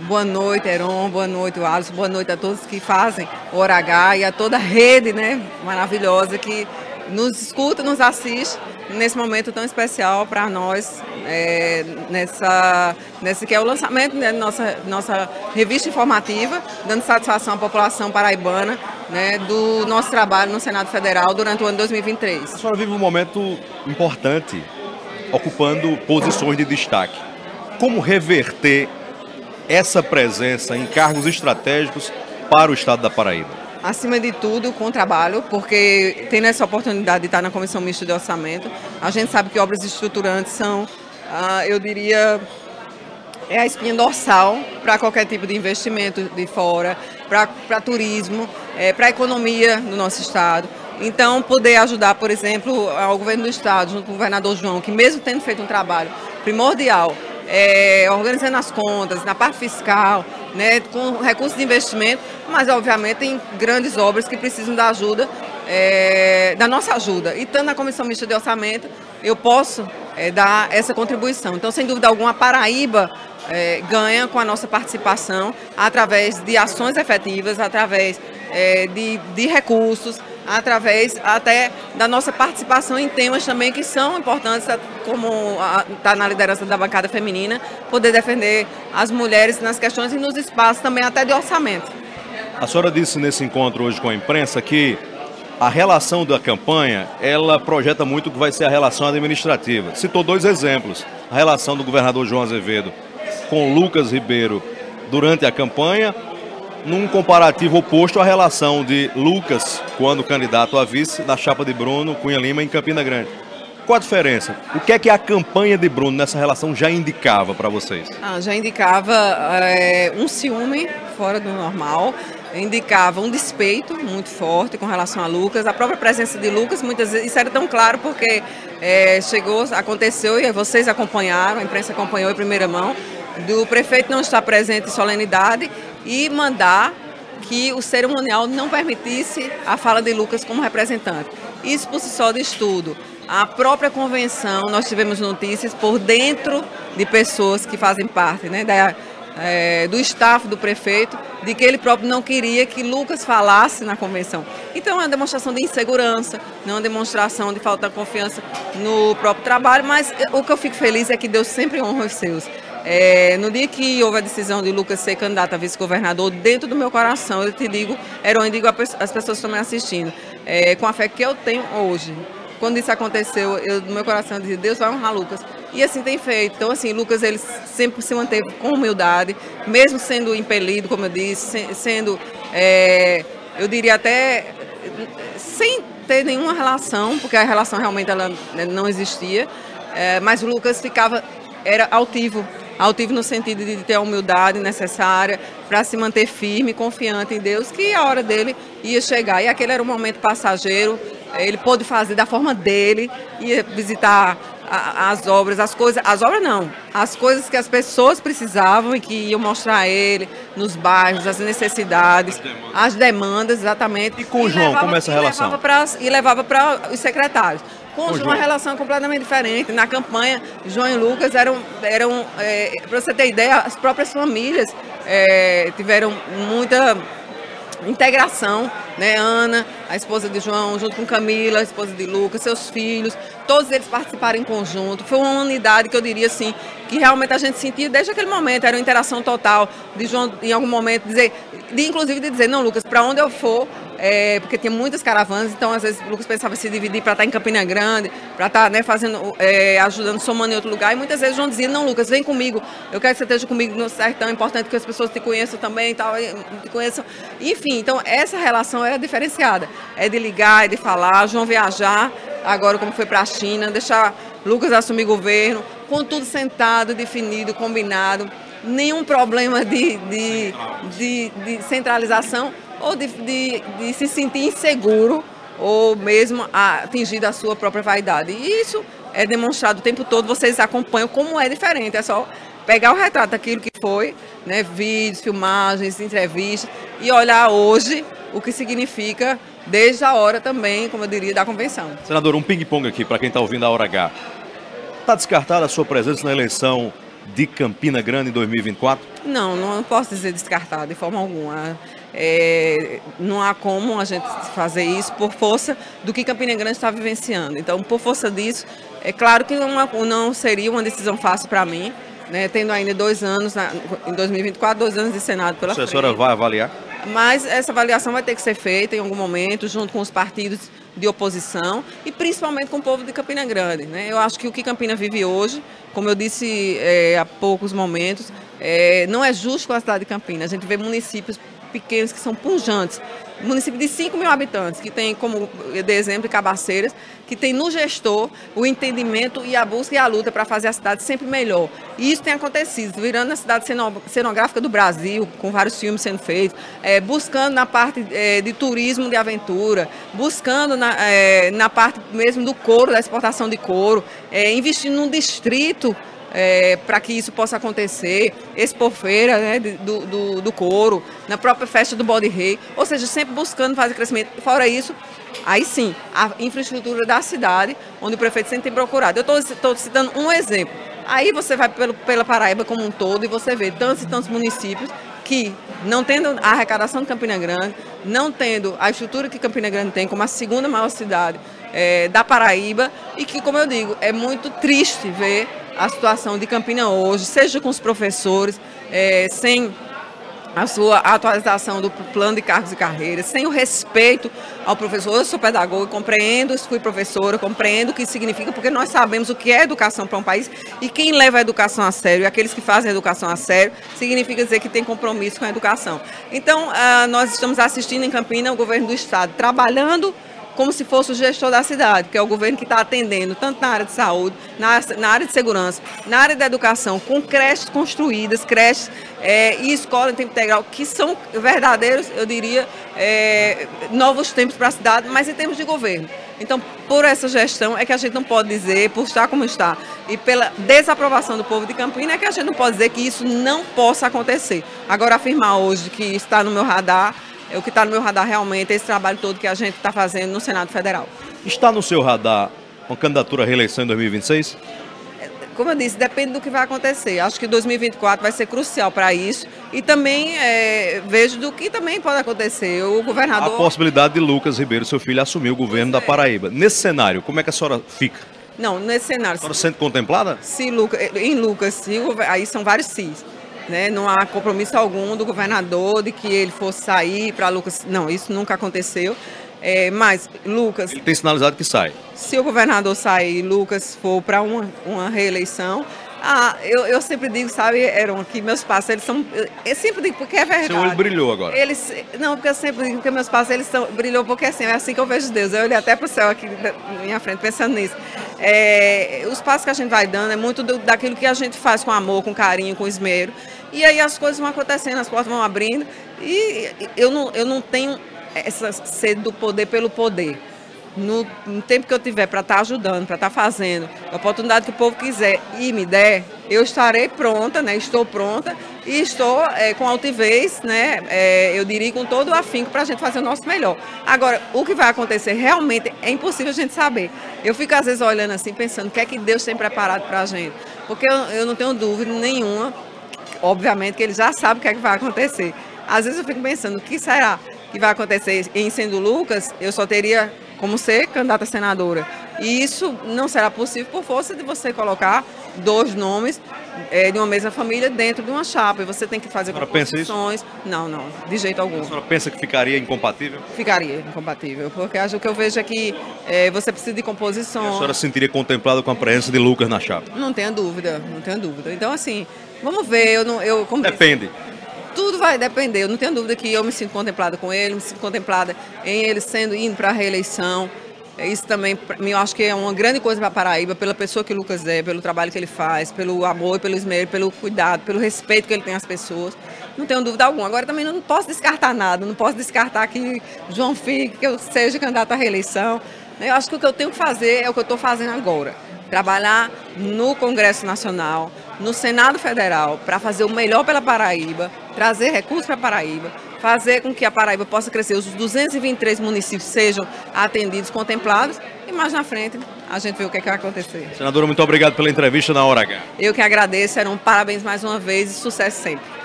Boa noite, Heron. Boa noite, Alisson. Boa noite a todos que fazem o H e a toda a rede né, maravilhosa que nos escuta, nos assiste nesse momento tão especial para nós, é, nessa, nesse que é o lançamento da né, nossa, nossa revista informativa, dando satisfação à população paraibana né, do nosso trabalho no Senado Federal durante o ano 2023. A senhora vive um momento importante, ocupando posições de destaque. Como reverter essa presença em cargos estratégicos para o Estado da Paraíba? acima de tudo, com trabalho, porque tendo essa oportunidade de estar na Comissão Mista de Orçamento, a gente sabe que obras estruturantes são, ah, eu diria, é a espinha dorsal para qualquer tipo de investimento de fora, para turismo, é, para a economia do nosso Estado. Então, poder ajudar, por exemplo, ao governo do Estado, junto com o governador João, que mesmo tendo feito um trabalho primordial, é, organizando as contas, na parte fiscal, né, com recursos de investimento, mas obviamente tem grandes obras que precisam da ajuda, é, da nossa ajuda. E estando na Comissão Mista de Orçamento, eu posso é, dar essa contribuição. Então, sem dúvida alguma, a Paraíba é, ganha com a nossa participação através de ações efetivas, através é, de, de recursos, através até da nossa participação em temas também que são importantes, como está na liderança da bancada feminina, poder defender as mulheres nas questões e nos espaços também até de orçamento. A senhora disse nesse encontro hoje com a imprensa que a relação da campanha, ela projeta muito o que vai ser a relação administrativa. Citou dois exemplos. A relação do governador João Azevedo com Lucas Ribeiro durante a campanha num comparativo oposto à relação de Lucas, quando candidato a vice, da chapa de Bruno Cunha Lima em Campina Grande. Qual a diferença? O que é que a campanha de Bruno nessa relação já indicava para vocês? Ah, já indicava é, um ciúme fora do normal, indicava um despeito muito forte com relação a Lucas. A própria presença de Lucas, muitas vezes, isso era tão claro porque é, chegou, aconteceu e vocês acompanharam, a imprensa acompanhou em primeira mão, do prefeito não estar presente em solenidade e mandar que o cerimonial não permitisse a fala de Lucas como representante. Isso por si só de estudo. A própria convenção, nós tivemos notícias por dentro de pessoas que fazem parte né, da, é, do staff do prefeito, de que ele próprio não queria que Lucas falasse na convenção. Então é uma demonstração de insegurança, não é uma demonstração de falta de confiança no próprio trabalho, mas o que eu fico feliz é que Deus sempre honra os seus. É, no dia que houve a decisão de Lucas ser candidato a vice-governador, dentro do meu coração, eu te digo, onde digo às pessoas que estão me assistindo, é, com a fé que eu tenho hoje. Quando isso aconteceu, eu, no meu coração eu dizia, Deus vai honrar Lucas. E assim tem feito. Então, assim, Lucas, ele sempre se manteve com humildade, mesmo sendo impelido, como eu disse, sendo, é, eu diria até, sem ter nenhuma relação, porque a relação realmente ela né, não existia, é, mas Lucas ficava, era altivo altivo no sentido de ter a humildade necessária para se manter firme, confiante em Deus, que a hora dele ia chegar. E aquele era um momento passageiro, ele pôde fazer da forma dele, ia visitar a, as obras, as coisas, as obras não, as coisas que as pessoas precisavam e que iam mostrar a ele nos bairros, as necessidades, as demandas, as demandas exatamente. E com o João, como é essa relação? e levava para os secretários. Com uma relação completamente diferente. Na campanha, João e Lucas eram, eram é, para você ter ideia, as próprias famílias é, tiveram muita integração, né? Ana, a esposa de João, junto com Camila, a esposa de Lucas, seus filhos, todos eles participaram em conjunto. Foi uma unidade que eu diria assim, que realmente a gente sentia desde aquele momento, era uma interação total de João em algum momento dizer, de inclusive de dizer, não, Lucas, para onde eu for, é, porque tinha muitas caravanas, então às vezes o Lucas pensava em se dividir para estar tá em Campina Grande, para estar tá, né, fazendo, é, ajudando, somando em outro lugar, e muitas vezes João dizia, não, Lucas, vem comigo, eu quero que você esteja comigo no sertão, é importante que as pessoas te conheçam também e tal, te conheçam. Enfim, então essa relação era diferenciada, é de ligar, é de falar, João viajar, agora como foi para a China, deixar Lucas assumir governo, com tudo sentado, definido, combinado, nenhum problema de, de, de, de centralização ou de, de, de, se sentir inseguro ou mesmo atingir a sua própria vaidade. E isso é demonstrado o tempo todo, vocês acompanham como é diferente, é só pegar o retrato daquilo que foi, né, vídeos, filmagens, entrevistas, e olhar hoje o que significa desde a hora também, como eu diria, da convenção. Senador, um ping-pong aqui para quem está ouvindo a hora H. Está descartada a sua presença na eleição de Campina Grande em 2024? Não, não posso dizer descartado de forma alguma. É, não há como a gente fazer isso por força do que Campina Grande está vivenciando. Então, por força disso, é claro que uma, não seria uma decisão fácil para mim, né, tendo ainda dois anos, na, em 2024, dois anos de Senado pela frente. A senhora vai avaliar? Mas essa avaliação vai ter que ser feita em algum momento, junto com os partidos de oposição e principalmente com o povo de Campina Grande. Né? Eu acho que o que Campina vive hoje, como eu disse é, há poucos momentos, é, não é justo com a cidade de Campina. A gente vê municípios pequenos que são punjantes. Município de 5 mil habitantes, que tem como de exemplo Cabaceiras, que tem no gestor o entendimento e a busca e a luta para fazer a cidade sempre melhor. E isso tem acontecido, virando a cidade cenográfica do Brasil, com vários filmes sendo feitos, é, buscando na parte é, de turismo de aventura, buscando na, é, na parte mesmo do couro, da exportação de couro, é, investindo num distrito é, para que isso possa acontecer, expofeira né, do, do, do couro, na própria festa do Bode Rei, ou seja, sempre buscando fazer crescimento. Fora isso, aí sim, a infraestrutura da cidade, onde o prefeito sempre tem procurado. Eu estou citando um exemplo. Aí você vai pelo, pela Paraíba como um todo e você vê tantos e tantos municípios que, não tendo a arrecadação de Campina Grande, não tendo a estrutura que Campina Grande tem como a segunda maior cidade é, da Paraíba, e que, como eu digo, é muito triste ver a situação de Campina hoje, seja com os professores, é, sem a sua atualização do plano de cargos e carreiras, sem o respeito ao professor. Eu sou pedagoga, compreendo, fui professora, compreendo o que significa, porque nós sabemos o que é educação para um país e quem leva a educação a sério, e aqueles que fazem a educação a sério, significa dizer que tem compromisso com a educação. Então, ah, nós estamos assistindo em Campina o governo do Estado trabalhando como se fosse o gestor da cidade, que é o governo que está atendendo tanto na área de saúde, na, na, área de segurança, na área da educação, com creches construídas, creches é, e escola em tempo integral, que são verdadeiros, eu diria, é, novos tempos para a cidade, mas em termos de governo. Então, por essa gestão é que a gente não pode dizer, por estar como está, e pela desaprovação do povo de Campinas, é que a gente não pode dizer que isso não possa acontecer. Agora, afirmar hoje que está no meu radar o que está no meu radar realmente, esse trabalho todo que a gente está fazendo no Senado Federal. Está no seu radar uma candidatura à reeleição em 2026? Como eu disse, depende do que vai acontecer. Acho que 2024 vai ser crucial para isso. E também é, vejo do que também pode acontecer. O governador. A possibilidade de Lucas Ribeiro, seu filho, assumir o governo da Paraíba. Nesse cenário, como é que a senhora fica? Não, nesse cenário. A senhora sendo contemplada? Se Lucas, em Lucas, se, aí são vários cis. Né? Não há compromisso algum do governador de que ele fosse sair para Lucas. Não, isso nunca aconteceu. É, mas, Lucas. Ele tem sinalizado que sai. Se o governador sair e Lucas for para uma, uma reeleição, ah, eu, eu sempre digo, sabe, eram aqui meus passos, eles são. Eu sempre digo porque é verdade. Seu olho brilhou agora. Eles. Não, porque eu sempre digo que meus passos eles são. Brilhou porque assim, é assim que eu vejo Deus. Eu olhei até para o céu aqui na minha frente pensando nisso. É, os passos que a gente vai dando é muito do, daquilo que a gente faz com amor, com carinho, com esmero. E aí as coisas vão acontecendo, as portas vão abrindo. E eu não, eu não tenho essa sede do poder pelo poder no, no tempo que eu tiver para estar tá ajudando, para estar tá fazendo, a oportunidade que o povo quiser e me der, eu estarei pronta, né? Estou pronta e estou é, com altivez, né? É, eu diria com todo o afinco para a gente fazer o nosso melhor. Agora, o que vai acontecer realmente é impossível a gente saber. Eu fico às vezes olhando assim, pensando o que é que Deus tem preparado para a gente, porque eu, eu não tenho dúvida nenhuma, obviamente que Ele já sabe o que é que vai acontecer. Às vezes eu fico pensando, o que será que vai acontecer em sendo Lucas? Eu só teria como ser candidata a senadora. E isso não será possível por força de você colocar dois nomes é, de uma mesma família dentro de uma chapa. E você tem que fazer composições. Não, não, de jeito algum. A senhora pensa que ficaria incompatível? Ficaria incompatível, porque acho que eu vejo é que é, você precisa de composição. E a senhora se sentiria contemplada com a presença de Lucas na chapa? Não tenha dúvida, não tenha dúvida. Então, assim, vamos ver. Eu não, eu, Depende. Disse, tudo vai depender. Eu não tenho dúvida que eu me sinto contemplada com ele, me sinto contemplada em ele sendo indo para a reeleição. Isso também, eu acho que é uma grande coisa para a Paraíba, pela pessoa que o Lucas é, pelo trabalho que ele faz, pelo amor, pelo esmero, pelo cuidado, pelo respeito que ele tem às pessoas. Não tenho dúvida alguma. Agora também não posso descartar nada, não posso descartar que João fique, que eu seja candidato à reeleição. Eu acho que o que eu tenho que fazer é o que eu estou fazendo agora. Trabalhar no Congresso Nacional, no Senado Federal, para fazer o melhor pela Paraíba, trazer recursos para a Paraíba, fazer com que a Paraíba possa crescer, os 223 municípios sejam atendidos, contemplados, e mais na frente a gente vê o que, é que vai acontecer. Senadora, muito obrigado pela entrevista na Hora H. Eu que agradeço, eram parabéns mais uma vez e sucesso sempre.